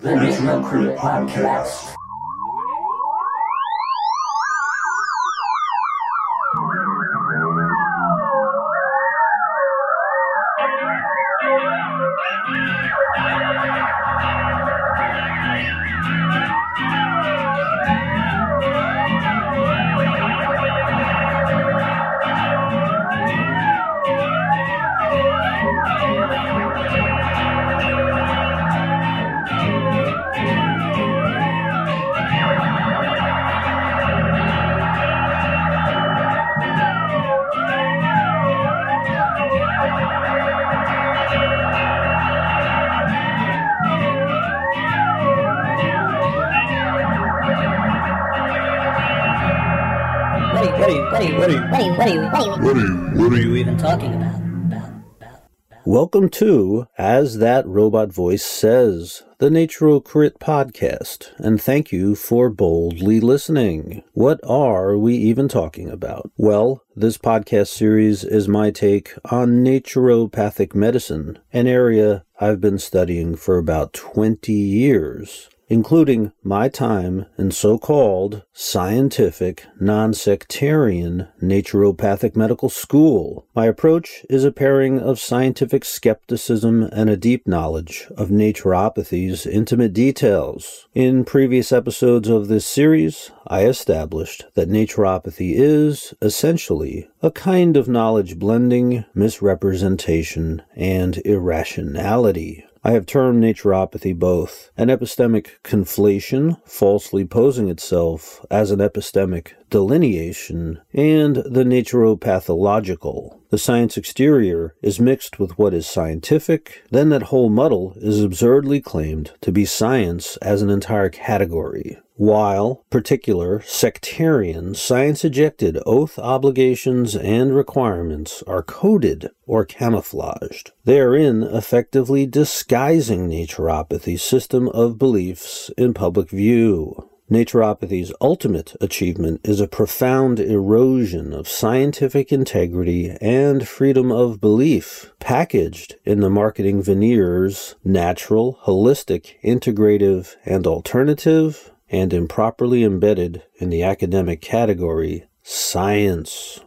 The Naturocrit Podcast. What are you even talking about? about, about, about? Welcome to As That Robot Voice Says, the Naturocrit podcast, and thank you for boldly listening. What are we even talking about? Well, this podcast series is my take on naturopathic medicine, an area I've been studying for about 20 years including my time in so called scientific, non sectarian naturopathic medical school. My approach is a pairing of scientific skepticism and a deep knowledge of naturopathy's intimate details. In previous episodes of this series, I established that naturopathy is, essentially, a kind of knowledge blending misrepresentation and irrationality. I have termed naturopathy both an epistemic conflation, falsely posing itself as an epistemic delineation, and the naturopathological. The science exterior is mixed with what is scientific, then that whole muddle is absurdly claimed to be science as an entire category while particular sectarian science ejected oath obligations and requirements are coded or camouflaged, therein effectively disguising naturopathy's system of beliefs in public view. Naturopathy's ultimate achievement is a profound erosion of scientific integrity and freedom of belief, packaged in the marketing veneers natural, holistic, integrative, and alternative, and improperly embedded in the academic category science.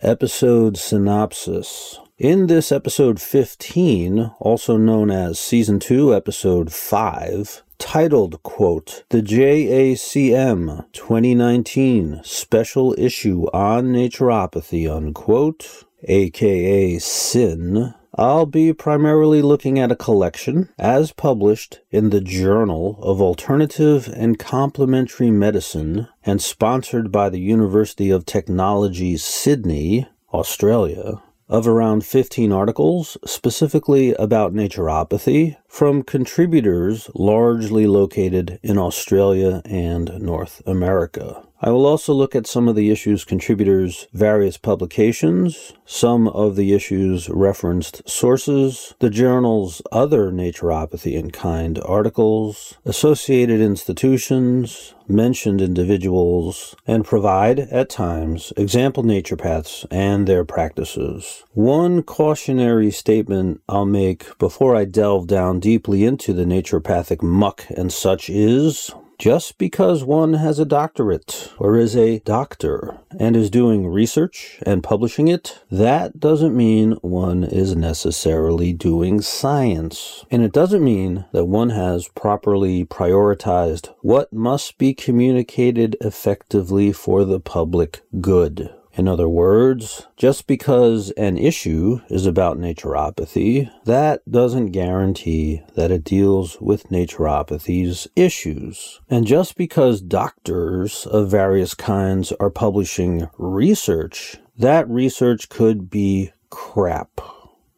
Episode Synopsis in this episode 15, also known as season 2, episode 5, titled, quote, The JACM 2019 Special Issue on Naturopathy, unquote, aka SIN, I'll be primarily looking at a collection as published in the Journal of Alternative and Complementary Medicine and sponsored by the University of Technology, Sydney, Australia, of around 15 articles specifically about naturopathy from contributors largely located in Australia and North America. I will also look at some of the issues contributors' various publications, some of the issues referenced sources, the journal's other naturopathy in kind articles, associated institutions, mentioned individuals, and provide, at times, example naturopaths and their practices. One cautionary statement I'll make before I delve down deeply into the naturopathic muck and such is just because one has a doctorate or is a doctor and is doing research and publishing it, that doesn't mean one is necessarily doing science. And it doesn't mean that one has properly prioritized what must be communicated effectively for the public good. In other words, just because an issue is about naturopathy, that doesn't guarantee that it deals with naturopathy's issues. And just because doctors of various kinds are publishing research, that research could be crap.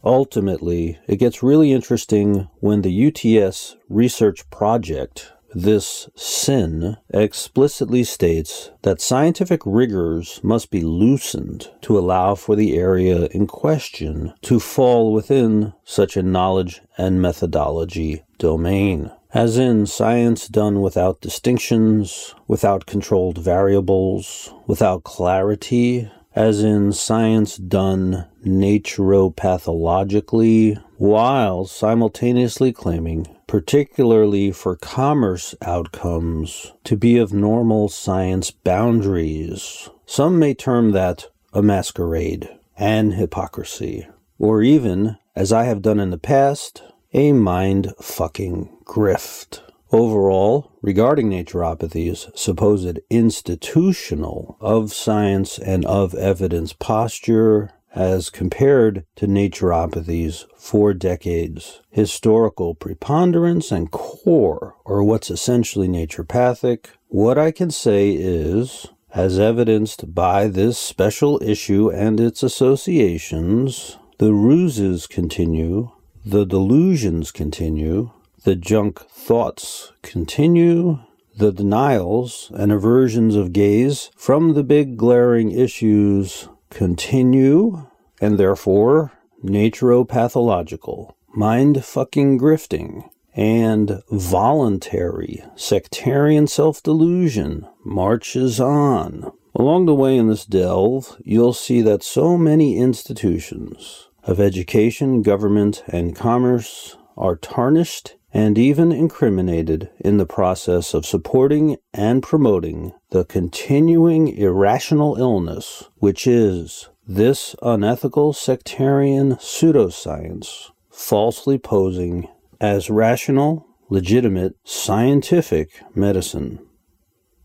Ultimately, it gets really interesting when the UTS research project this sin explicitly states that scientific rigors must be loosened to allow for the area in question to fall within such a knowledge and methodology domain. As in science done without distinctions, without controlled variables, without clarity, as in science done naturopathologically, while simultaneously claiming, particularly for commerce outcomes, to be of normal science boundaries. Some may term that a masquerade, an hypocrisy, or even, as I have done in the past, a mind fucking grift. Overall, regarding naturopathy's supposed institutional of science and of evidence posture as compared to naturopathy's four decades. Historical preponderance and core, or what's essentially naturopathic, what I can say is, as evidenced by this special issue and its associations, the ruses continue, the delusions continue, the junk thoughts continue, the denials and aversions of gaze from the big glaring issues continue, and therefore naturopathological, mind fucking grifting, and voluntary sectarian self delusion marches on. Along the way in this delve, you'll see that so many institutions of education, government, and commerce are tarnished and even incriminated in the process of supporting and promoting the continuing irrational illness, which is this unethical sectarian pseudoscience, falsely posing as rational, legitimate, scientific medicine.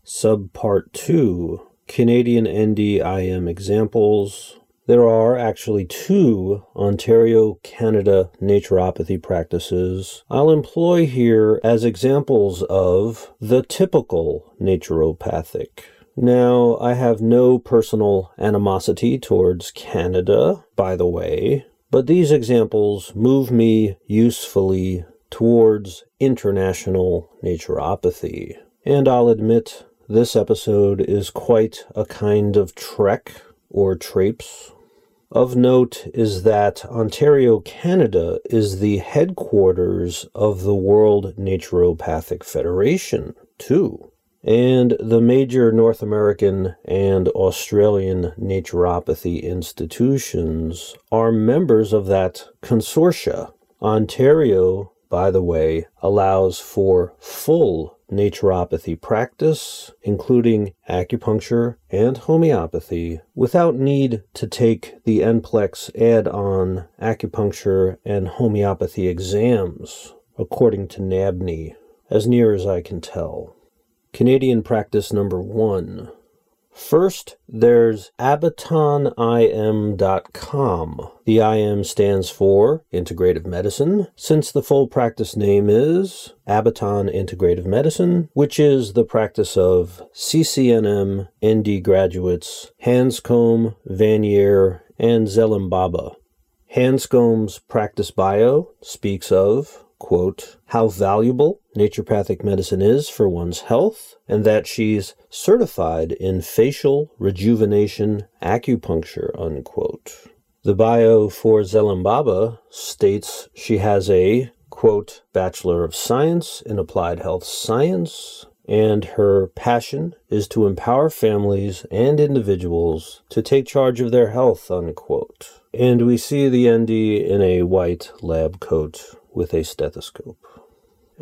Subpart 2 Canadian NDIM examples there are actually two Ontario, Canada naturopathy practices I'll employ here as examples of the typical naturopathic. Now, I have no personal animosity towards Canada, by the way, but these examples move me usefully towards international naturopathy. And I'll admit this episode is quite a kind of trek or traipse. Of note is that Ontario, Canada is the headquarters of the World Naturopathic Federation, too. And the major North American and Australian naturopathy institutions are members of that consortia. Ontario, by the way, allows for full naturopathy practice, including acupuncture and homeopathy, without need to take the NPLEX add on acupuncture and homeopathy exams, according to NABNE, as near as I can tell. Canadian practice number one First, there's AbatonIM.com. The IM stands for Integrative Medicine, since the full practice name is Abaton Integrative Medicine, which is the practice of CCNM ND graduates Hanscom, Vanier, and Zelembaba. Hanscom's practice bio speaks of quote, how valuable naturopathic medicine is for one's health, and that she's certified in facial rejuvenation acupuncture, unquote. The bio for Zelembaba states she has a, quote, Bachelor of Science in Applied Health Science, and her passion is to empower families and individuals to take charge of their health, unquote. And we see the ND in a white lab coat with a stethoscope.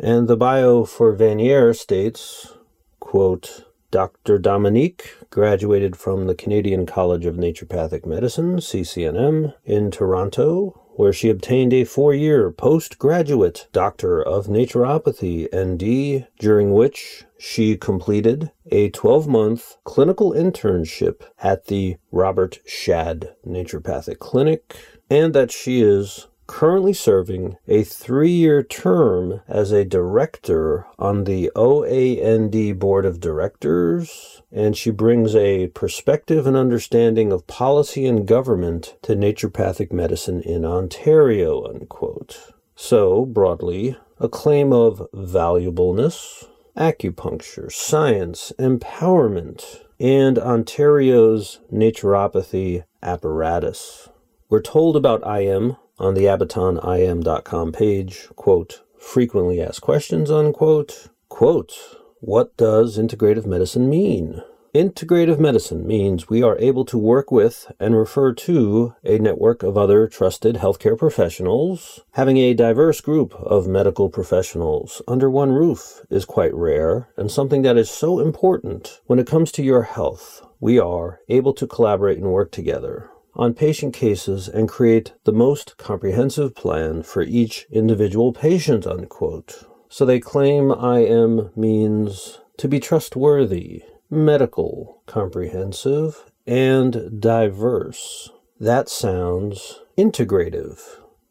And the bio for Vanier states, quote, Dr. Dominique graduated from the Canadian College of Naturopathic Medicine, CCNM, in Toronto, where she obtained a four year postgraduate Doctor of Naturopathy, ND, during which she completed a 12 month clinical internship at the Robert Schad Naturopathic Clinic, and that she is currently serving a three year term as a director on the OAND Board of Directors, and she brings a perspective and understanding of policy and government to naturopathic medicine in Ontario. Unquote. So, broadly, a claim of valuableness, acupuncture, science, empowerment, and Ontario's naturopathy apparatus. We're told about IM on the AbatonIM.com page, quote, frequently asked questions, unquote, quote, what does integrative medicine mean? Integrative medicine means we are able to work with and refer to a network of other trusted healthcare professionals. Having a diverse group of medical professionals under one roof is quite rare and something that is so important when it comes to your health. We are able to collaborate and work together on patient cases and create the most comprehensive plan for each individual patient, unquote. So they claim IM means to be trustworthy, medical, comprehensive, and diverse. That sounds integrative,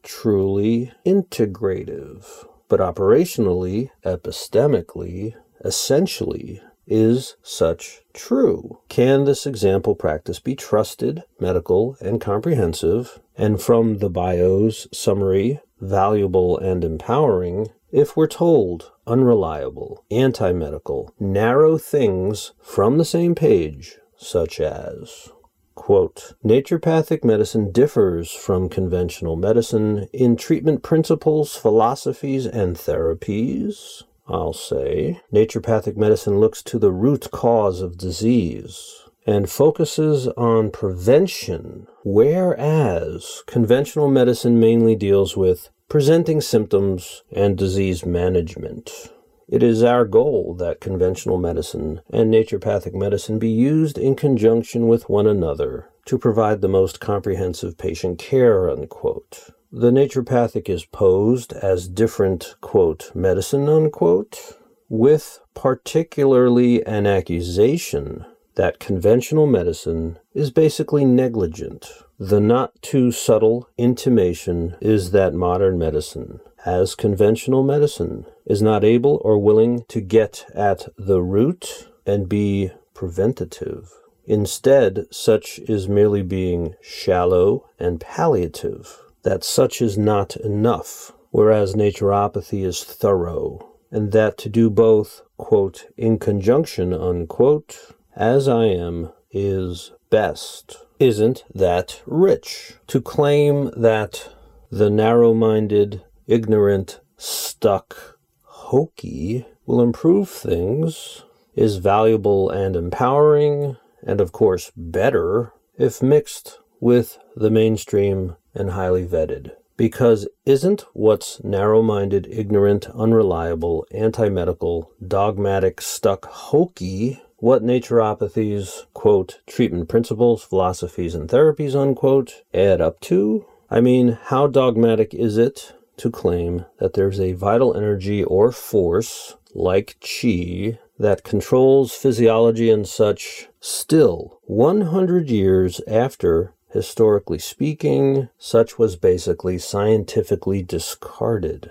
truly integrative. But operationally, epistemically, essentially, is such true? Can this example practice be trusted, medical, and comprehensive, and from the bios summary, valuable and empowering, if we're told unreliable, anti medical, narrow things from the same page, such as, quote, naturopathic medicine differs from conventional medicine in treatment principles, philosophies, and therapies. I'll say, naturopathic medicine looks to the root cause of disease and focuses on prevention, whereas conventional medicine mainly deals with presenting symptoms, and disease management. It is our goal that conventional medicine and naturopathic medicine be used in conjunction with one another to provide the most comprehensive patient care, unquote. The naturopathic is posed as different, quote, medicine, unquote, with particularly an accusation that conventional medicine is basically negligent the not too subtle intimation is that modern medicine, as conventional medicine, is not able or willing to get at the root and be preventative. Instead, such is merely being shallow and palliative, that such is not enough, whereas naturopathy is thorough, and that to do both, quote, in conjunction, unquote, as I am, is best isn't that rich. To claim that the narrow minded, ignorant, stuck, hokey will improve things is valuable and empowering, and of course better if mixed with the mainstream and highly vetted. Because isn't what's narrow minded, ignorant, unreliable, anti medical, dogmatic, stuck, hokey what naturopathy's, quote, treatment principles, philosophies, and therapies, unquote, add up to? I mean, how dogmatic is it to claim that there's a vital energy or force, like chi, that controls physiology and such, still 100 years after historically speaking, such was basically scientifically discarded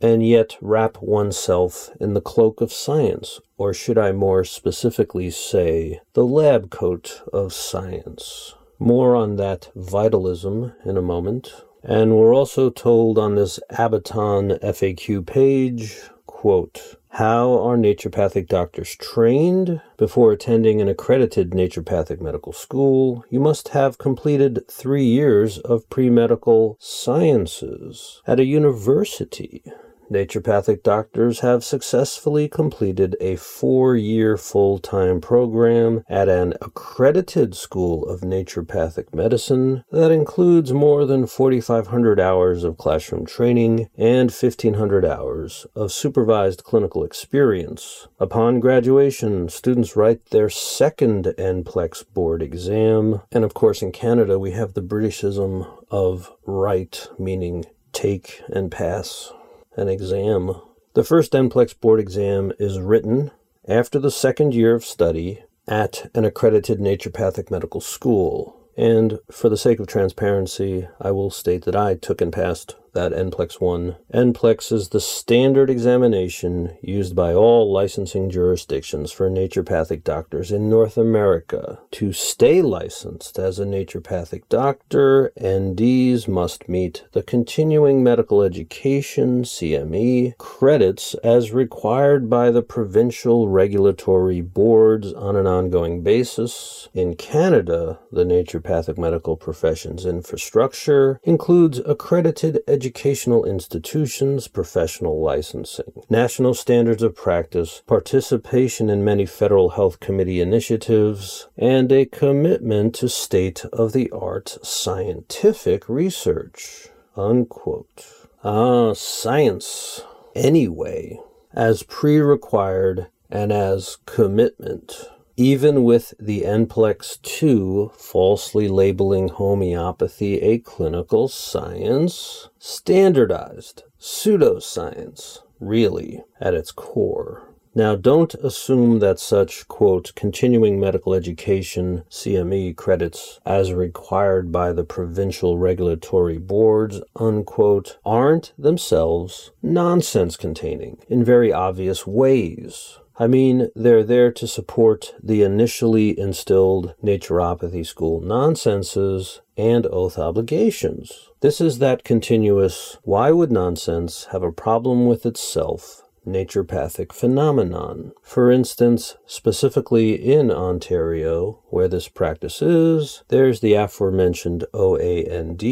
and yet wrap oneself in the cloak of science, or should I more specifically say, the lab coat of science. More on that vitalism in a moment. And we're also told on this Abaton FAQ page, quote, how are naturopathic doctors trained? Before attending an accredited naturopathic medical school, you must have completed three years of pre medical sciences at a university naturopathic doctors have successfully completed a four year full time program at an accredited school of naturopathic medicine that includes more than 4,500 hours of classroom training and 1,500 hours of supervised clinical experience. Upon graduation, students write their second NPLEX board exam, and of course, in Canada, we have the Britishism of write, meaning take and pass an exam. The first NPLEX board exam is written after the second year of study at an accredited naturopathic medical school. And for the sake of transparency, I will state that I took and passed that NPLEX 1. NPLEX is the standard examination used by all licensing jurisdictions for naturopathic doctors in North America. To stay licensed as a naturopathic doctor, NDs must meet the continuing medical education CME credits as required by the provincial regulatory boards on an ongoing basis. In Canada, the naturopathic medical professions infrastructure includes accredited educational institutions, professional licensing, national standards of practice, participation in many federal health committee initiatives, and a commitment to state of the art scientific research. Unquote. Ah, science. Anyway, as pre required and as commitment even with the NPLEX 2 falsely labeling homeopathy a clinical science, standardized pseudoscience, really, at its core. Now, don't assume that such, quote, continuing medical education, CME credits, as required by the provincial regulatory boards, unquote, aren't themselves nonsense containing in very obvious ways. I mean, they're there to support the initially instilled naturopathy school nonsenses and oath obligations. This is that continuous why would nonsense have a problem with itself naturopathic phenomenon. For instance, specifically in Ontario, where this practice is, there's the aforementioned OAND,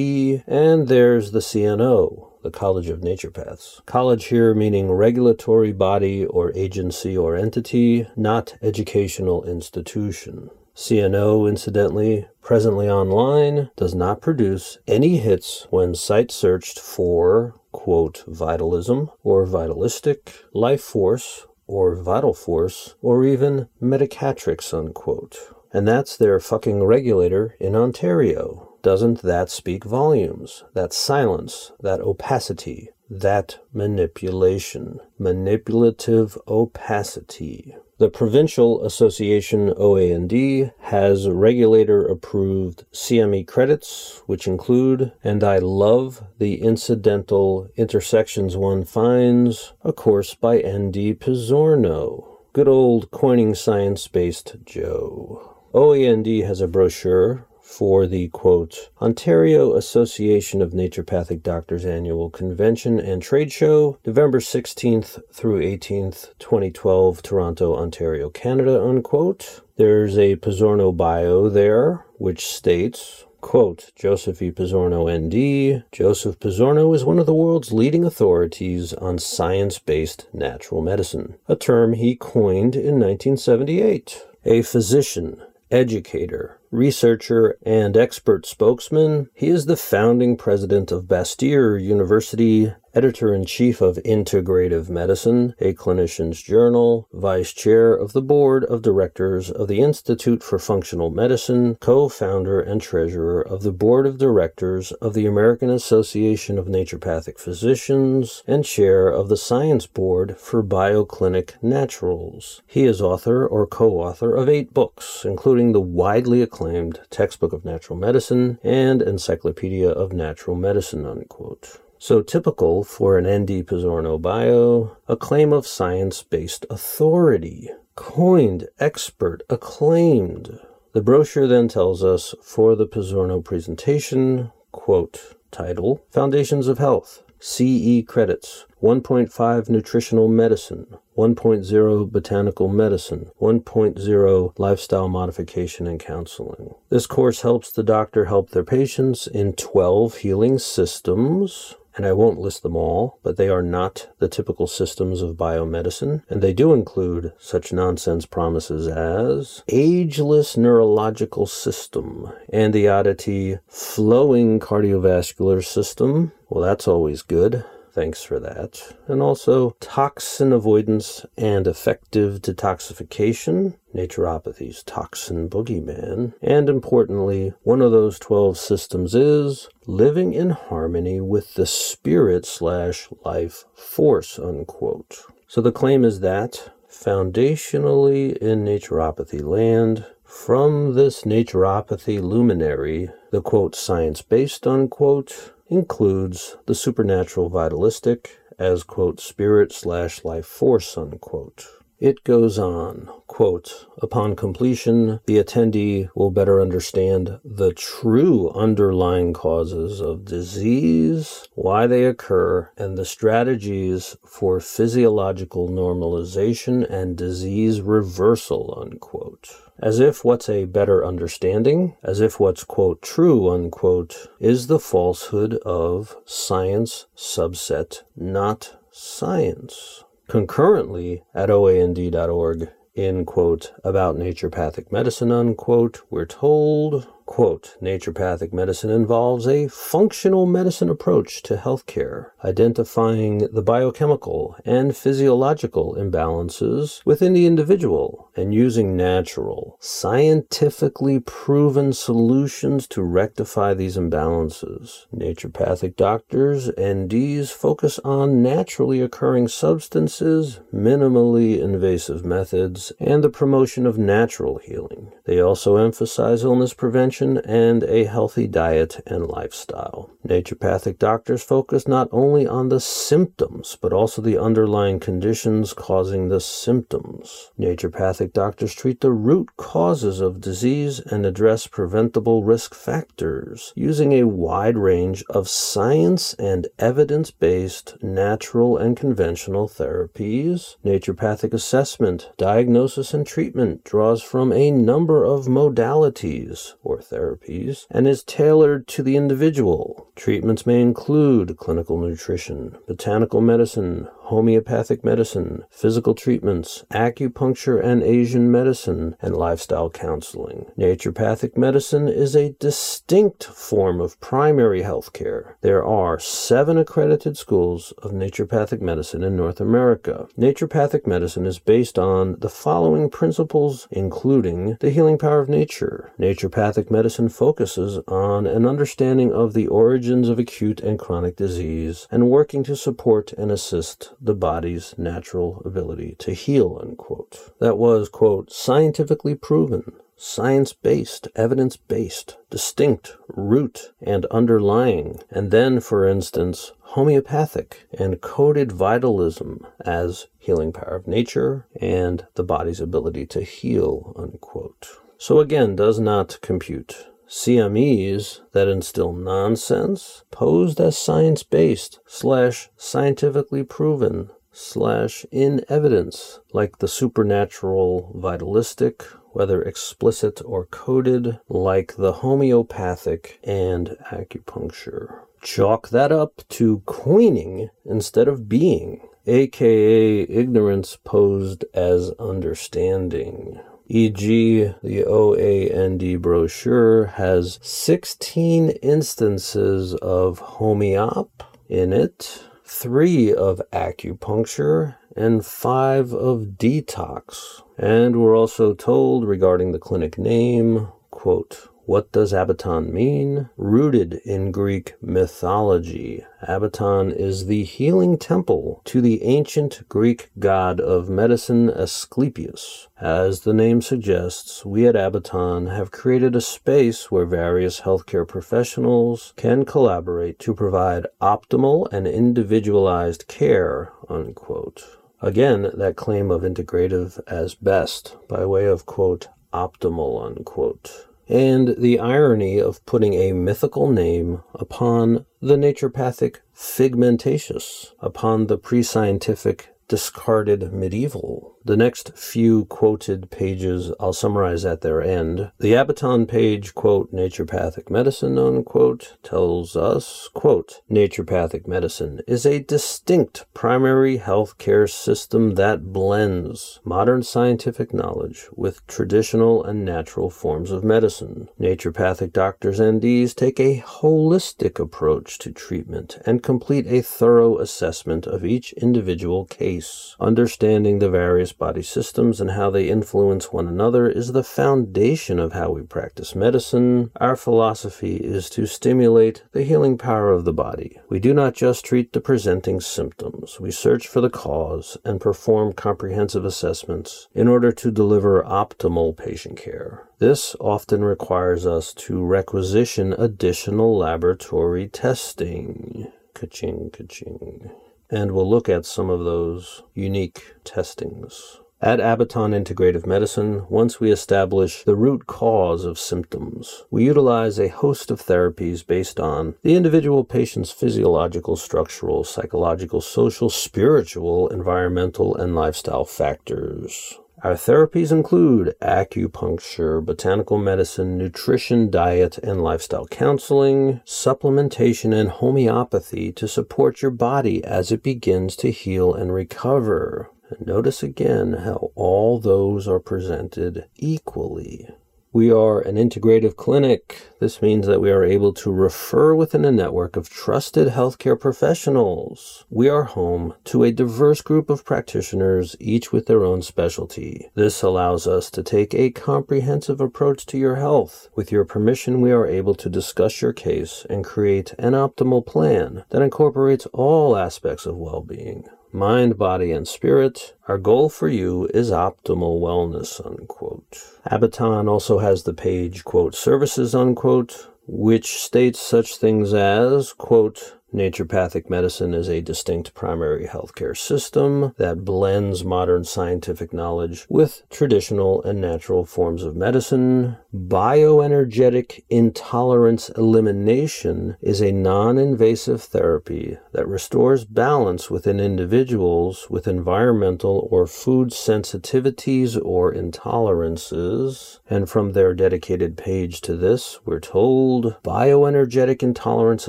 and there's the CNO, the College of Naturopaths. College here meaning regulatory body or agency or entity, not educational institution. CNO, incidentally, presently online, does not produce any hits when site searched for, quote, vitalism or vitalistic, life force or vital force, or even medicatrix, unquote. And that's their fucking regulator in Ontario. Doesn't that speak volumes? That silence, that opacity, that manipulation, manipulative opacity. The Provincial Association OAND has regulator approved CME credits, which include, and I love the incidental intersections one finds, a course by N.D. Pizzorno. Good old coining science based Joe. OAND has a brochure for the quote Ontario Association of Naturopathic Doctors annual convention and trade show, November 16th through 18th, 2012, Toronto, Ontario, Canada, unquote. There's a Pizzorno bio there, which states, Quote, Joseph E. Pizzorno, ND. Joseph Pizzorno is one of the world's leading authorities on science based natural medicine, a term he coined in 1978. A physician, educator, researcher, and expert spokesman. He is the founding president of Bastyr University editor in chief of Integrative Medicine, a clinician's journal, vice chair of the board of directors of the Institute for Functional Medicine, co founder and treasurer of the board of directors of the American Association of Naturopathic Physicians, and chair of the science board for BioClinic Naturals. He is author or co author of eight books, including the widely acclaimed Textbook of Natural Medicine and Encyclopedia of Natural Medicine. Unquote. So typical for an ND Pizzorno bio, a claim of science based authority, coined, expert, acclaimed. The brochure then tells us for the Pizzorno presentation, quote, title, Foundations of Health, CE credits, 1.5 nutritional medicine, 1.0 botanical medicine, 1.0 lifestyle modification and counseling. This course helps the doctor help their patients in 12 healing systems and I won't list them all, but they are not the typical systems of biomedicine, and they do include such nonsense promises as ageless neurological system, and the oddity flowing cardiovascular system. Well, that's always good. Thanks for that. And also toxin avoidance and effective detoxification, naturopathy's toxin boogeyman. And importantly, one of those 12 systems is living in harmony with the spirit slash life force, unquote. So the claim is that foundationally in naturopathy land, from this naturopathy luminary, the quote science based unquote includes the supernatural vitalistic as, quote, spirit slash life force, unquote. It goes on, Quote, upon completion, the attendee will better understand the true underlying causes of disease, why they occur, and the strategies for physiological normalization and disease reversal, unquote. As if what's a better understanding, as if what's, quote, true, unquote, is the falsehood of science subset, not science. Concurrently, at oand.org, in quote, about naturopathic medicine, unquote, we're told Quote, naturopathic medicine involves a functional medicine approach to healthcare, identifying the biochemical and physiological imbalances within the individual and using natural, scientifically proven solutions to rectify these imbalances. Naturopathic doctors, NDs, focus on naturally occurring substances, minimally invasive methods, and the promotion of natural healing. They also emphasize illness prevention and a healthy diet and lifestyle. Naturopathic doctors focus not only on the symptoms, but also the underlying conditions causing the symptoms. Naturopathic doctors treat the root causes of disease and address preventable risk factors using a wide range of science and evidence based natural and conventional therapies. Naturopathic assessment, diagnosis, and treatment draws from a number of modalities or therapies and is tailored to the individual. Treatments may include clinical nutrition, botanical medicine, homeopathic medicine, physical treatments, acupuncture and Asian medicine, and lifestyle counseling. Naturopathic medicine is a distinct form of primary health care. There are seven accredited schools of naturopathic medicine in North America. Naturopathic medicine is based on the following principles, including the healing power of nature. Naturopathic medicine focuses on an understanding of the origins of acute and chronic disease and working to support and assist the body's natural ability to heal, unquote. That was, quote, scientifically proven, science based, evidence based, distinct, root, and underlying, and then, for instance, homeopathic and coded vitalism as healing power of nature and the body's ability to heal, unquote. So again, does not compute. CMEs that instill nonsense, posed as science based slash scientifically proven slash in evidence, like the supernatural vitalistic, whether explicit or coded, like the homeopathic and acupuncture. Chalk that up to coining instead of being, aka ignorance posed as understanding e.g., the OAND brochure has 16 instances of homeop in it, three of acupuncture, and five of detox. And we're also told regarding the clinic name, quote, what does Abaton mean? Rooted in Greek mythology, Abaton is the healing temple to the ancient Greek god of medicine Asclepius. As the name suggests, we at Abaton have created a space where various healthcare professionals can collaborate to provide optimal and individualized care, unquote. Again, that claim of integrative as best by way of quote optimal unquote and the irony of putting a mythical name upon the naturopathic figmentaceous, upon the pre scientific discarded medieval. The next few quoted pages I'll summarize at their end. The Abaton page, quote, naturopathic medicine, unquote, tells us, quote, naturopathic medicine is a distinct primary health care system that blends modern scientific knowledge with traditional and natural forms of medicine. Naturopathic doctors and NDs take a holistic approach to treatment and complete a thorough assessment of each individual case, understanding the various body systems and how they influence one another is the foundation of how we practice medicine. Our philosophy is to stimulate the healing power of the body. We do not just treat the presenting symptoms, we search for the cause and perform comprehensive assessments in order to deliver optimal patient care. This often requires us to requisition additional laboratory testing. Ka-ching, ka-ching and we'll look at some of those unique testings. At Abaton Integrative Medicine, once we establish the root cause of symptoms, we utilize a host of therapies based on the individual patient's physiological, structural, psychological, social, spiritual, environmental, and lifestyle factors. Our therapies include acupuncture, botanical medicine, nutrition, diet, and lifestyle counseling, supplementation, and homeopathy to support your body as it begins to heal and recover. And notice again how all those are presented equally. We are an integrative clinic. This means that we are able to refer within a network of trusted healthcare professionals. We are home to a diverse group of practitioners, each with their own specialty. This allows us to take a comprehensive approach to your health. With your permission, we are able to discuss your case and create an optimal plan that incorporates all aspects of well being mind, body, and spirit. Our goal for you is optimal wellness, unquote. Abaton also has the page, quote, services, unquote, which states such things as, quote, Naturopathic medicine is a distinct primary healthcare system that blends modern scientific knowledge with traditional and natural forms of medicine. Bioenergetic intolerance elimination is a non invasive therapy that restores balance within individuals with environmental or food sensitivities or intolerances. And from their dedicated page to this, we're told bioenergetic intolerance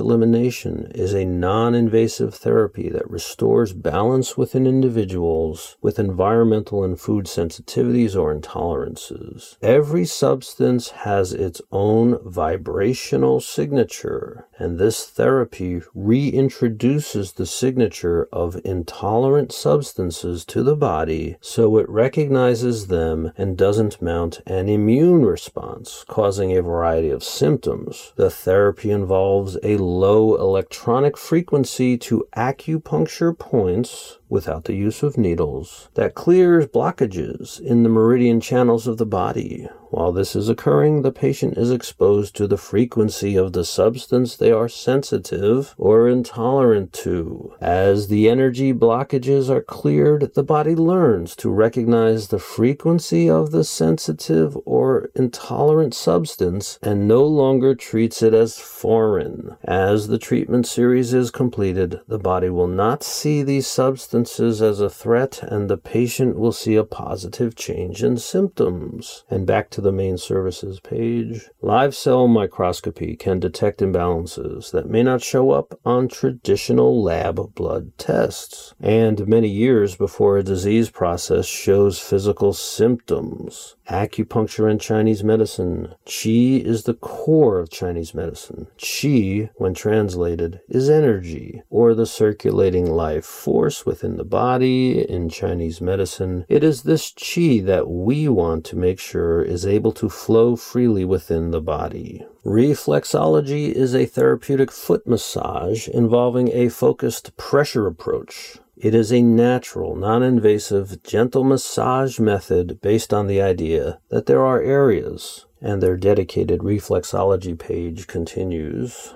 elimination is is a non invasive therapy that restores balance within individuals with environmental and food sensitivities or intolerances. Every substance has its own vibrational signature, and this therapy reintroduces the signature of intolerant substances to the body so it recognizes them and doesn't mount an immune response, causing a variety of symptoms. The therapy involves a low electronic sonic frequency to acupuncture points without the use of needles that clears blockages in the meridian channels of the body while this is occurring, the patient is exposed to the frequency of the substance they are sensitive or intolerant to. As the energy blockages are cleared, the body learns to recognize the frequency of the sensitive or intolerant substance and no longer treats it as foreign. As the treatment series is completed, the body will not see these substances as a threat and the patient will see a positive change in symptoms. And back to the main services page. Live cell microscopy can detect imbalances that may not show up on traditional lab blood tests, and many years before a disease process shows physical symptoms. Acupuncture and Chinese medicine. Qi is the core of Chinese medicine. Qi, when translated, is energy, or the circulating life force within the body. In Chinese medicine, it is this Qi that we want to make sure is able to flow freely within the body. Reflexology is a therapeutic foot massage involving a focused pressure approach. It is a natural, non invasive, gentle massage method based on the idea that there are areas, and their dedicated reflexology page continues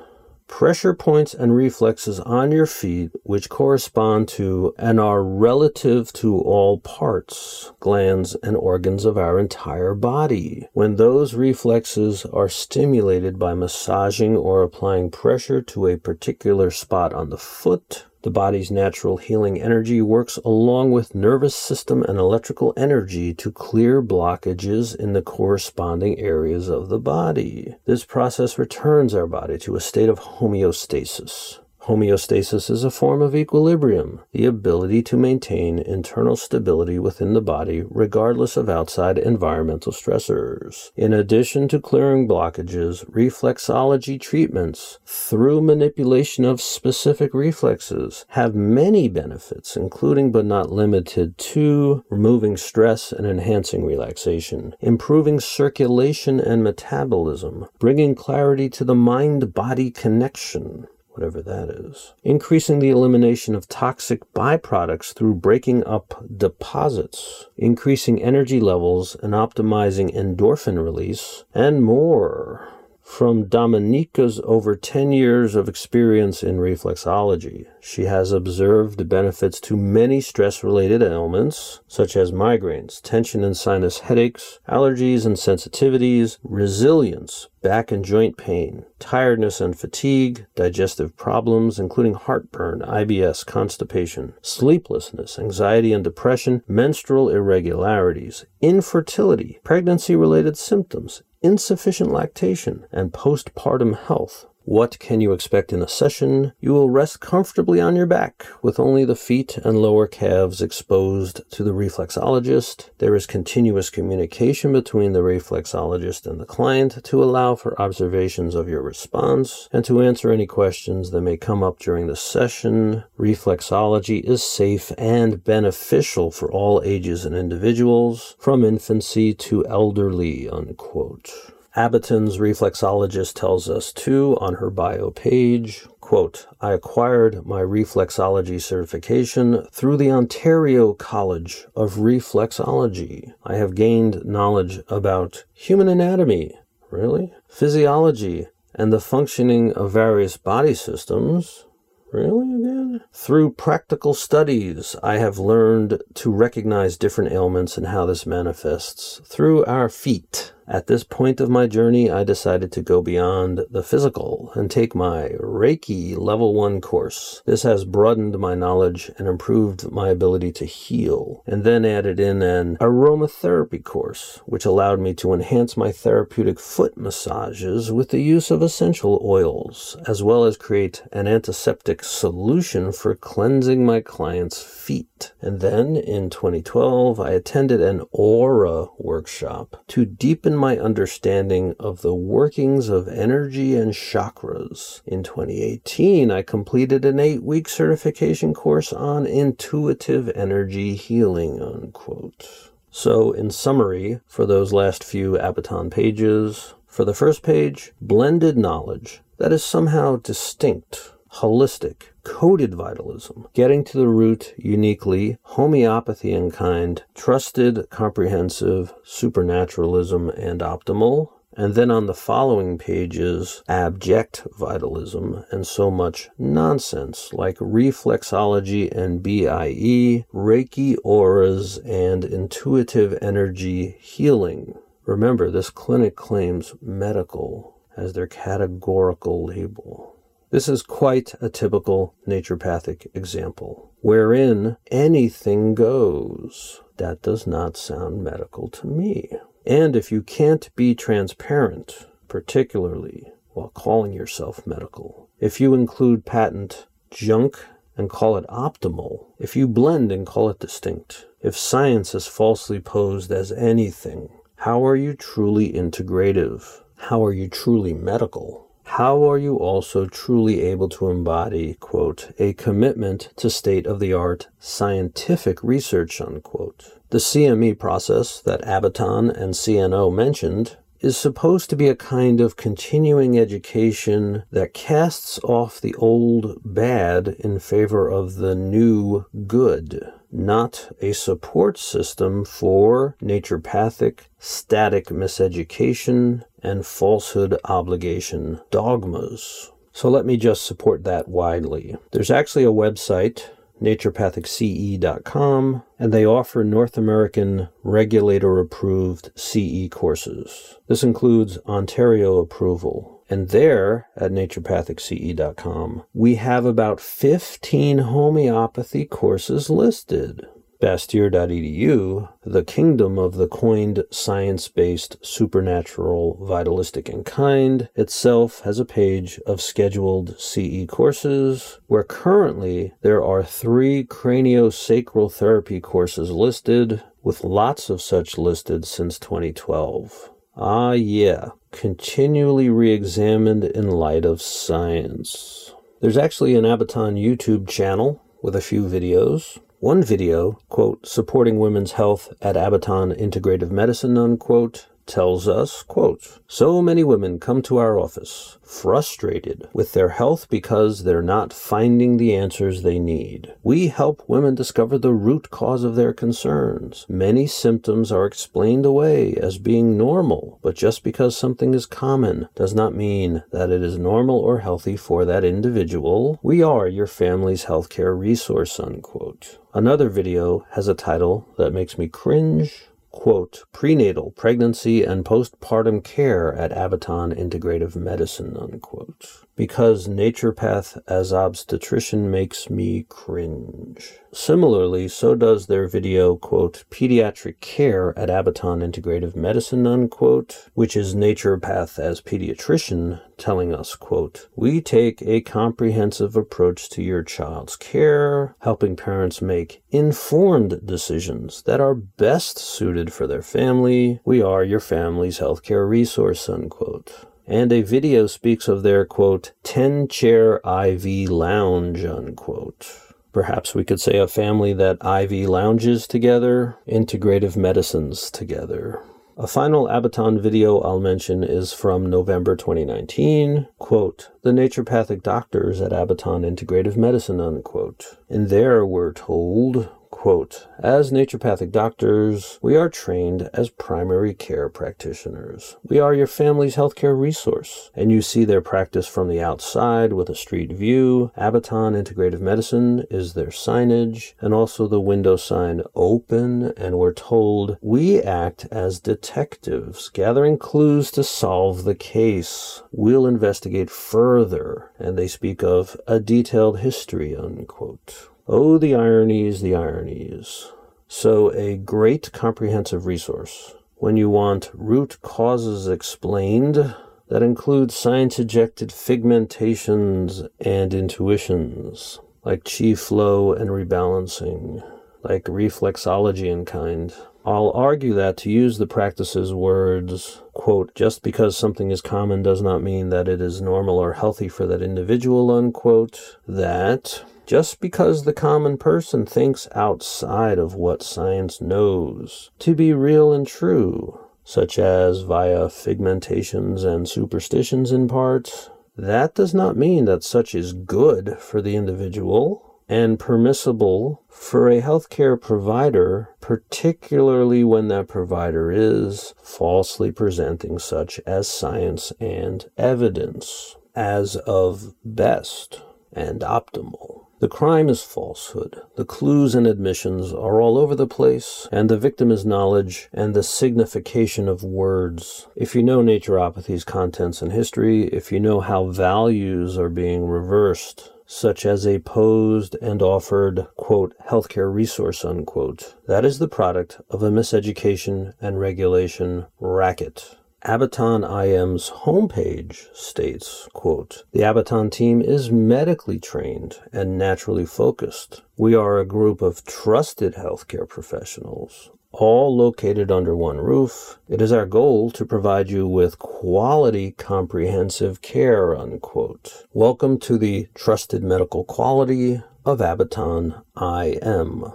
pressure points and reflexes on your feet which correspond to and are relative to all parts, glands, and organs of our entire body. When those reflexes are stimulated by massaging or applying pressure to a particular spot on the foot, the body's natural healing energy works along with nervous system and electrical energy to clear blockages in the corresponding areas of the body. This process returns our body to a state of homeostasis. Homeostasis is a form of equilibrium, the ability to maintain internal stability within the body regardless of outside environmental stressors. In addition to clearing blockages, reflexology treatments through manipulation of specific reflexes have many benefits, including but not limited to removing stress and enhancing relaxation, improving circulation and metabolism, bringing clarity to the mind body connection, whatever that is. Increasing the elimination of toxic byproducts through breaking up deposits, increasing energy levels and optimizing endorphin release, and more. From Dominica's over 10 years of experience in reflexology. She has observed benefits to many stress related ailments, such as migraines, tension and sinus headaches, allergies and sensitivities, resilience, back and joint pain, tiredness and fatigue, digestive problems, including heartburn, IBS, constipation, sleeplessness, anxiety and depression, menstrual irregularities, infertility, pregnancy related symptoms, insufficient lactation, and postpartum health. What can you expect in a session? You will rest comfortably on your back with only the feet and lower calves exposed to the reflexologist. There is continuous communication between the reflexologist and the client to allow for observations of your response and to answer any questions that may come up during the session. Reflexology is safe and beneficial for all ages and individuals, from infancy to elderly, unquote. Abaton's reflexologist tells us too on her bio page, quote, I acquired my reflexology certification through the Ontario College of Reflexology. I have gained knowledge about human anatomy, really, physiology, and the functioning of various body systems, Really again? Through practical studies, I have learned to recognize different ailments and how this manifests through our feet. At this point of my journey, I decided to go beyond the physical and take my Reiki Level 1 course. This has broadened my knowledge and improved my ability to heal, and then added in an aromatherapy course, which allowed me to enhance my therapeutic foot massages with the use of essential oils, as well as create an antiseptic solution for cleansing my clients' feet. And then in 2012, I attended an aura workshop to deepen my understanding of the workings of energy and chakras. In 2018, I completed an eight week certification course on intuitive energy healing, unquote. So, in summary, for those last few Abaton pages, for the first page, blended knowledge that is somehow distinct holistic, coded vitalism, getting to the root uniquely, homeopathy in kind, trusted, comprehensive, supernaturalism, and optimal. And then on the following pages, abject vitalism and so much nonsense like reflexology and BIE, Reiki auras, and intuitive energy healing. Remember, this clinic claims medical as their categorical label. This is quite a typical naturopathic example, wherein anything goes. That does not sound medical to me. And if you can't be transparent, particularly while calling yourself medical, if you include patent junk and call it optimal, if you blend and call it distinct, if science is falsely posed as anything, how are you truly integrative? How are you truly medical? How are you also truly able to embody, quote, a commitment to state of the art scientific research, unquote? The CME process that Abaton and CNO mentioned is supposed to be a kind of continuing education that casts off the old bad in favor of the new good, not a support system for naturopathic, static miseducation, and falsehood obligation dogmas. So let me just support that widely. There's actually a website naturopathicce.com, and they offer North American regulator approved CE courses. This includes Ontario approval. And there at naturopathicce.com, we have about 15 homeopathy courses listed. Bastyr.edu, the kingdom of the coined science based supernatural vitalistic in kind, itself has a page of scheduled CE courses, where currently there are three craniosacral therapy courses listed, with lots of such listed since 2012. Ah, yeah, continually re examined in light of science. There's actually an Abaton YouTube channel with a few videos. One video, quote, supporting women's health at Abaton Integrative Medicine, unquote, tells us, quote, So many women come to our office frustrated with their health because they're not finding the answers they need. We help women discover the root cause of their concerns. Many symptoms are explained away as being normal, but just because something is common does not mean that it is normal or healthy for that individual. We are your family's healthcare resource, unquote. Another video has a title that makes me cringe quote, prenatal, pregnancy, and postpartum care at Abaton Integrative Medicine, unquote because naturopath as obstetrician makes me cringe. Similarly, so does their video, quote, pediatric care at Abaton Integrative Medicine, unquote, which is naturopath as pediatrician telling us, quote, we take a comprehensive approach to your child's care, helping parents make informed decisions that are best suited for their family. We are your family's healthcare resource, unquote and a video speaks of their quote 10 chair IV lounge unquote. Perhaps we could say a family that IV lounges together, integrative medicines together. A final Abaton video I'll mention is from November 2019. Quote, the naturopathic doctors at Abaton Integrative Medicine, unquote. In there, we're told, Quote, as naturopathic doctors, we are trained as primary care practitioners. We are your family's healthcare resource, and you see their practice from the outside with a street view. Abaton Integrative Medicine is their signage, and also the window sign open, and we're told we act as detectives, gathering clues to solve the case. We'll investigate further, and they speak of a detailed history, unquote. Oh, the ironies, the ironies. So, a great comprehensive resource. When you want root causes explained, that includes science ejected figmentations and intuitions, like chi flow and rebalancing, like reflexology and kind. I'll argue that to use the practice's words, quote, just because something is common does not mean that it is normal or healthy for that individual, unquote, that just because the common person thinks outside of what science knows to be real and true, such as via figmentations and superstitions in part, that does not mean that such is good for the individual and permissible for a healthcare provider, particularly when that provider is falsely presenting such as science and evidence as of best and optimal. The crime is falsehood. The clues and admissions are all over the place, and the victim is knowledge and the signification of words. If you know naturopathy's contents and history, if you know how values are being reversed, such as a posed and offered, quote, healthcare resource, unquote, that is the product of a miseducation and regulation racket. Abaton IM's homepage states, quote, The Abaton team is medically trained and naturally focused. We are a group of trusted healthcare professionals, all located under one roof. It is our goal to provide you with quality comprehensive care, unquote. Welcome to the trusted medical quality of Abaton IM.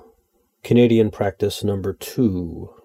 Canadian practice number two.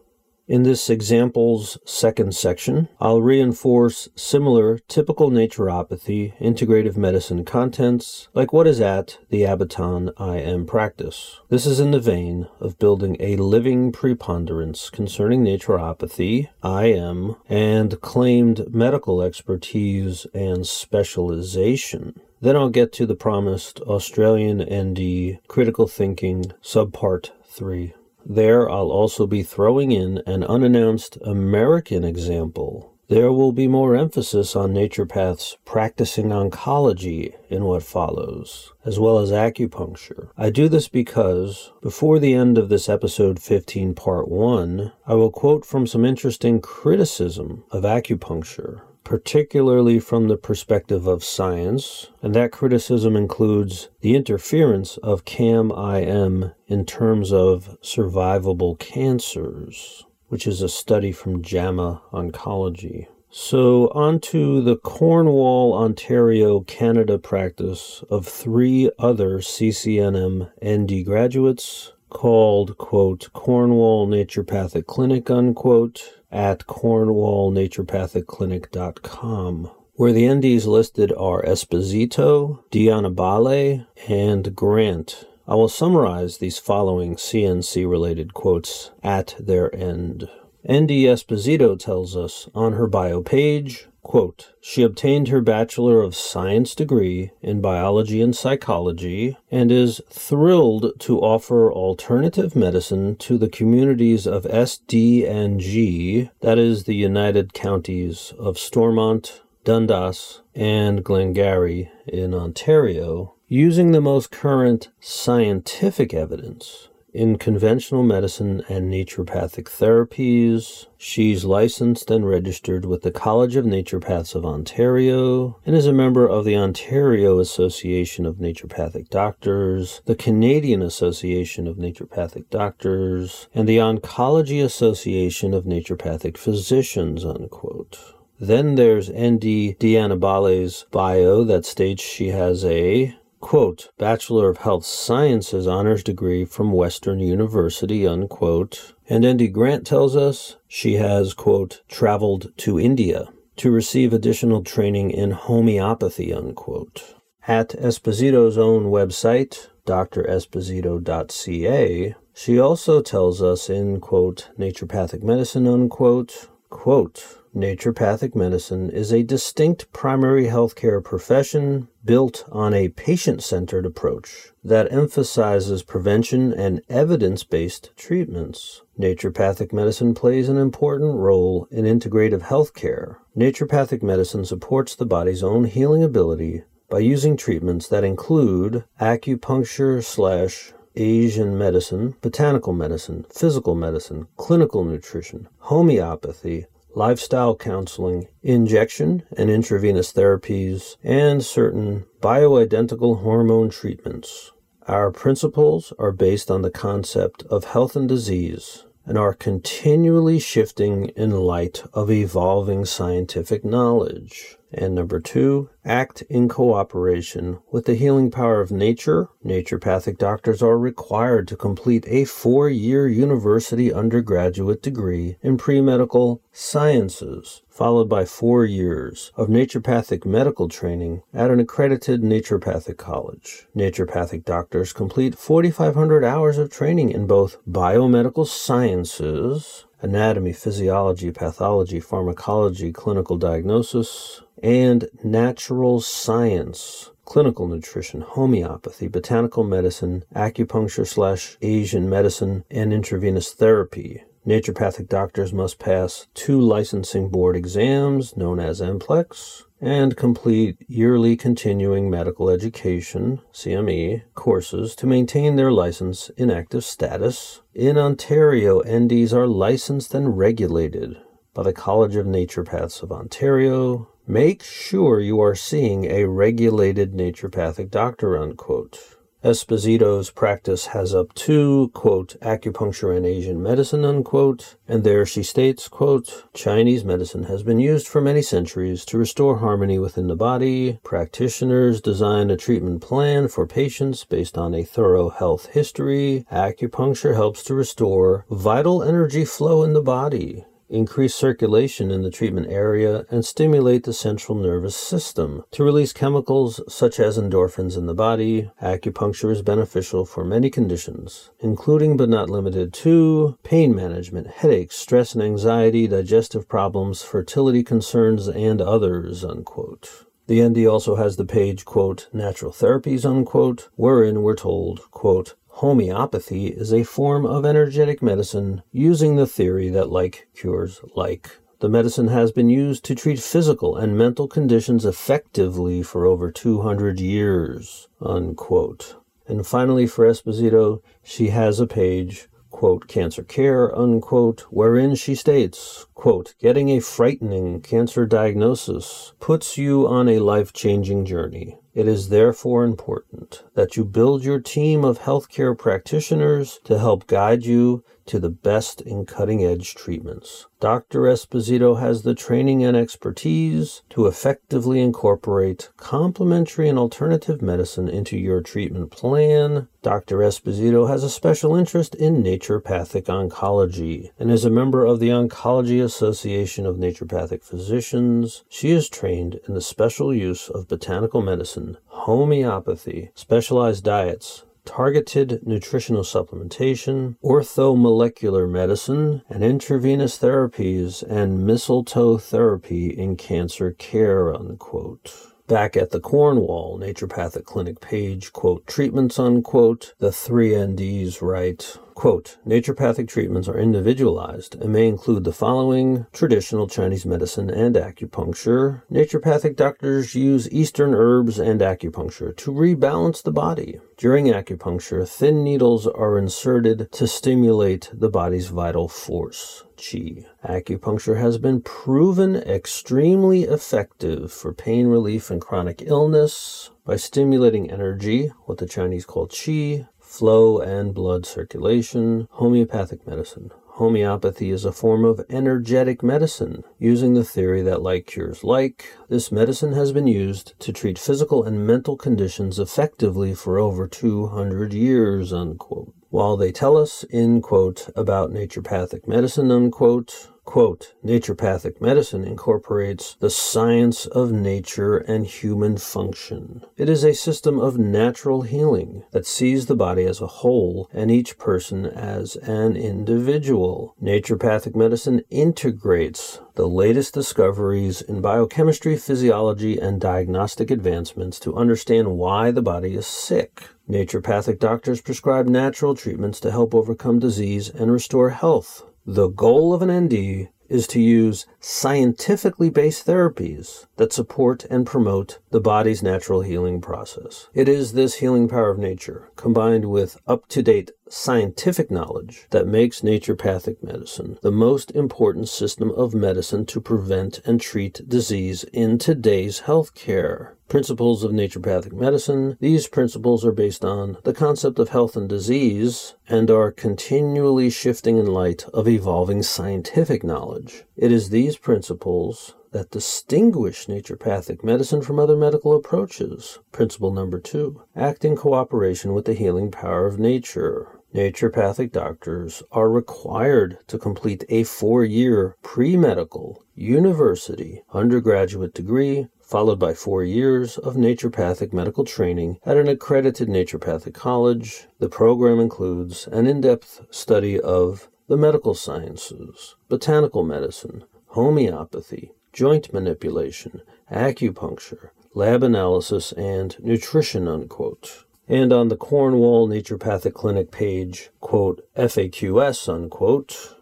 In this example's second section, I'll reinforce similar typical naturopathy integrative medicine contents like what is at the Abaton IM practice. This is in the vein of building a living preponderance concerning naturopathy, IM, and claimed medical expertise and specialization. Then I'll get to the promised Australian ND critical thinking subpart 3. There, I'll also be throwing in an unannounced American example. There will be more emphasis on naturopaths practicing oncology in what follows, as well as acupuncture. I do this because, before the end of this episode 15, part 1, I will quote from some interesting criticism of acupuncture particularly from the perspective of science, and that criticism includes the interference of CAM-IM in terms of survivable cancers, which is a study from JAMA Oncology. So, on to the Cornwall, Ontario, Canada practice of three other CCNM ND graduates called, quote, Cornwall Naturopathic Clinic, unquote, at cornwallnaturopathicclinic.com where the NDs listed are Esposito, Dianabale, and Grant. I will summarize these following CNC related quotes at their end. ND Esposito tells us on her bio page, quote, she obtained her Bachelor of Science degree in biology and psychology and is thrilled to offer alternative medicine to the communities of SDNG, that is the United Counties of Stormont, Dundas, and Glengarry in Ontario, using the most current scientific evidence in conventional medicine and naturopathic therapies. She's licensed and registered with the College of Naturopaths of Ontario and is a member of the Ontario Association of Naturopathic Doctors, the Canadian Association of Naturopathic Doctors, and the Oncology Association of Naturopathic Physicians, unquote. Then there's ND Dianabale's bio that states she has a quote, Bachelor of Health Sciences honors degree from Western University, unquote. And ND Grant tells us she has, quote, traveled to India to receive additional training in homeopathy, unquote. At Esposito's own website, dresposito.ca, she also tells us in, quote, naturopathic medicine, unquote, quote, Naturopathic medicine is a distinct primary healthcare profession built on a patient centered approach that emphasizes prevention and evidence based treatments. Naturopathic medicine plays an important role in integrative healthcare. Naturopathic medicine supports the body's own healing ability by using treatments that include acupuncture slash Asian medicine, botanical medicine, physical medicine, clinical nutrition, homeopathy, lifestyle counseling, injection and intravenous therapies, and certain bioidentical hormone treatments. Our principles are based on the concept of health and disease and are continually shifting in light of evolving scientific knowledge. And number two, act in cooperation with the healing power of nature. Naturopathic doctors are required to complete a four year university undergraduate degree in pre medical sciences, followed by four years of naturopathic medical training at an accredited naturopathic college. Naturopathic doctors complete 4,500 hours of training in both biomedical sciences anatomy, physiology, pathology, pharmacology, clinical diagnosis, and natural science, clinical nutrition, homeopathy, botanical medicine, acupuncture slash Asian medicine, and intravenous therapy. Naturopathic doctors must pass two licensing board exams known as NPLEX and complete yearly continuing medical education CME courses to maintain their license in active status. In Ontario, NDs are licensed and regulated by the College of Naturopaths of Ontario. Make sure you are seeing a regulated naturopathic doctor, unquote. Esposito's practice has up to, quote, acupuncture and Asian medicine, unquote, and there she states, quote, Chinese medicine has been used for many centuries to restore harmony within the body. Practitioners design a treatment plan for patients based on a thorough health history. Acupuncture helps to restore vital energy flow in the body increase circulation in the treatment area, and stimulate the central nervous system. To release chemicals such as endorphins in the body, acupuncture is beneficial for many conditions, including but not limited to pain management, headaches, stress and anxiety, digestive problems, fertility concerns, and others. Unquote. The ND also has the page, quote, natural therapies, unquote, wherein we're told, quote, Homeopathy is a form of energetic medicine using the theory that like cures like. The medicine has been used to treat physical and mental conditions effectively for over 200 years. Unquote. And finally, for Esposito, she has a page quote, cancer care, unquote, wherein she states, quote, getting a frightening cancer diagnosis puts you on a life changing journey. It is therefore important that you build your team of healthcare practitioners to help guide you to the best in cutting edge treatments. Dr. Esposito has the training and expertise to effectively incorporate complementary and alternative medicine into your treatment plan. Dr. Esposito has a special interest in naturopathic oncology and is a member of the Oncology Association of Naturopathic Physicians. She is trained in the special use of botanical medicine, homeopathy, specialized diets, targeted nutritional supplementation, orthomolecular medicine, and intravenous therapies and mistletoe therapy in cancer care, unquote. Back at the Cornwall Naturopathic Clinic page, quote, treatments, unquote, the three NDs write, Quote, naturopathic treatments are individualized and may include the following traditional Chinese medicine and acupuncture. Naturopathic doctors use Eastern herbs and acupuncture to rebalance the body. During acupuncture, thin needles are inserted to stimulate the body's vital force, qi. Acupuncture has been proven extremely effective for pain relief and chronic illness by stimulating energy, what the Chinese call qi, flow and blood circulation, homeopathic medicine. Homeopathy is a form of energetic medicine, using the theory that like cures like. This medicine has been used to treat physical and mental conditions effectively for over 200 years, unquote. While they tell us, in quote, about naturopathic medicine, unquote, Quote, naturopathic medicine incorporates the science of nature and human function. It is a system of natural healing that sees the body as a whole and each person as an individual. Naturopathic medicine integrates the latest discoveries in biochemistry, physiology, and diagnostic advancements to understand why the body is sick. Naturopathic doctors prescribe natural treatments to help overcome disease and restore health. The goal of an ND is to use scientifically based therapies that support and promote the body's natural healing process. It is this healing power of nature, combined with up to date scientific knowledge, that makes naturopathic medicine the most important system of medicine to prevent and treat disease in today's healthcare principles of naturopathic medicine. These principles are based on the concept of health and disease and are continually shifting in light of evolving scientific knowledge. It is these principles that distinguish naturopathic medicine from other medical approaches. Principle number two act in cooperation with the healing power of nature. Naturopathic doctors are required to complete a four year pre medical university undergraduate degree followed by four years of naturopathic medical training at an accredited naturopathic college. The program includes an in depth study of the medical sciences, botanical medicine, homeopathy, joint manipulation, acupuncture, lab analysis, and nutrition, unquote. And on the Cornwall Naturopathic Clinic page, quote, FAQS, unquote,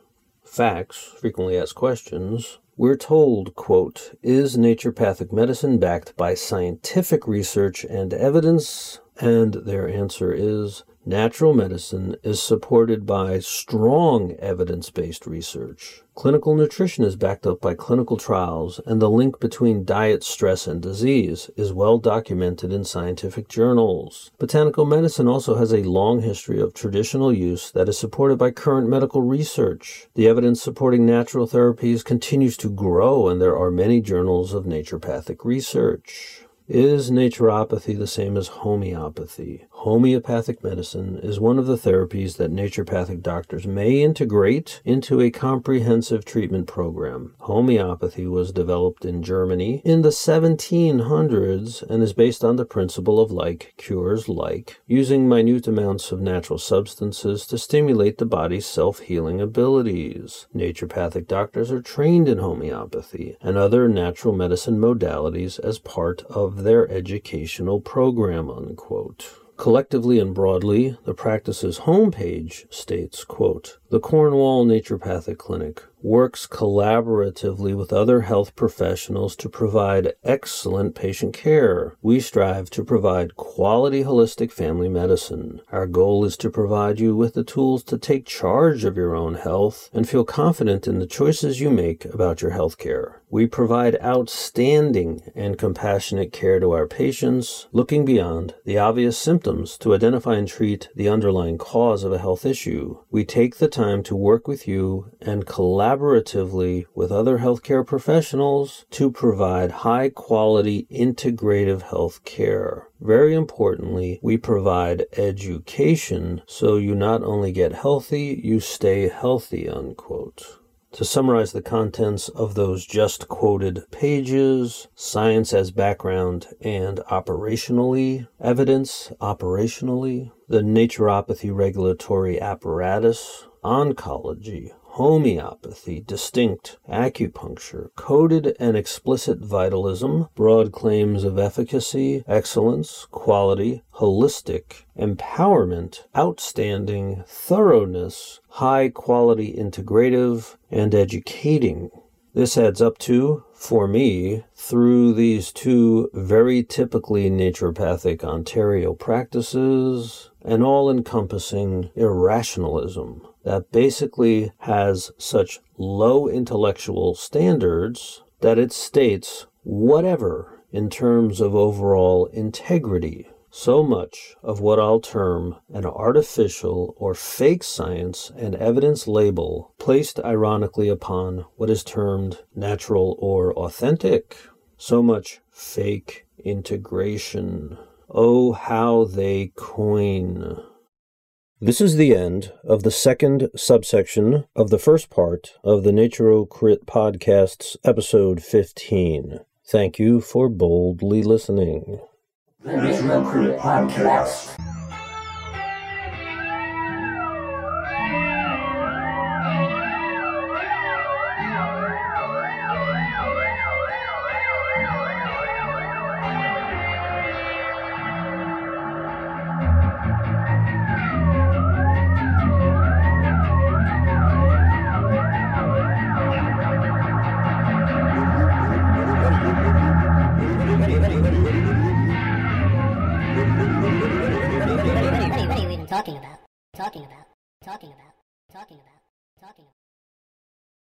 facts, frequently asked questions, we're told, quote, is naturopathic medicine backed by scientific research and evidence? And their answer is Natural medicine is supported by strong evidence based research. Clinical nutrition is backed up by clinical trials, and the link between diet, stress, and disease is well documented in scientific journals. Botanical medicine also has a long history of traditional use that is supported by current medical research. The evidence supporting natural therapies continues to grow, and there are many journals of naturopathic research. Is naturopathy the same as homeopathy? Homeopathic medicine is one of the therapies that naturopathic doctors may integrate into a comprehensive treatment program. Homeopathy was developed in Germany in the 1700s and is based on the principle of like cures like, using minute amounts of natural substances to stimulate the body's self healing abilities. Naturopathic doctors are trained in homeopathy and other natural medicine modalities as part of their educational program. Unquote. Collectively and broadly, the practice's homepage states, quote, The Cornwall Naturopathic Clinic works collaboratively with other health professionals to provide excellent patient care. We strive to provide quality holistic family medicine. Our goal is to provide you with the tools to take charge of your own health and feel confident in the choices you make about your health care. We provide outstanding and compassionate care to our patients, looking beyond the obvious symptoms to identify and treat the underlying cause of a health issue. We take the time to work with you and collaboratively with other healthcare professionals to provide high quality integrative health care. Very importantly, we provide education so you not only get healthy, you stay healthy, unquote. To summarize the contents of those just quoted pages, science as background and operationally, evidence operationally, the naturopathy regulatory apparatus, oncology, homeopathy, distinct, acupuncture, coded and explicit vitalism, broad claims of efficacy, excellence, quality, holistic, empowerment, outstanding, thoroughness, high quality integrative, and educating. This adds up to, for me, through these two very typically naturopathic Ontario practices, an all encompassing irrationalism that basically has such low intellectual standards that it states whatever in terms of overall integrity. So much of what I'll term an artificial or fake science and evidence label placed ironically upon what is termed natural or authentic. So much fake integration. Oh, how they coin. This is the end of the second subsection of the first part of the Naturocrit Podcast's episode 15. Thank you for boldly listening. The Naturocrit Podcast.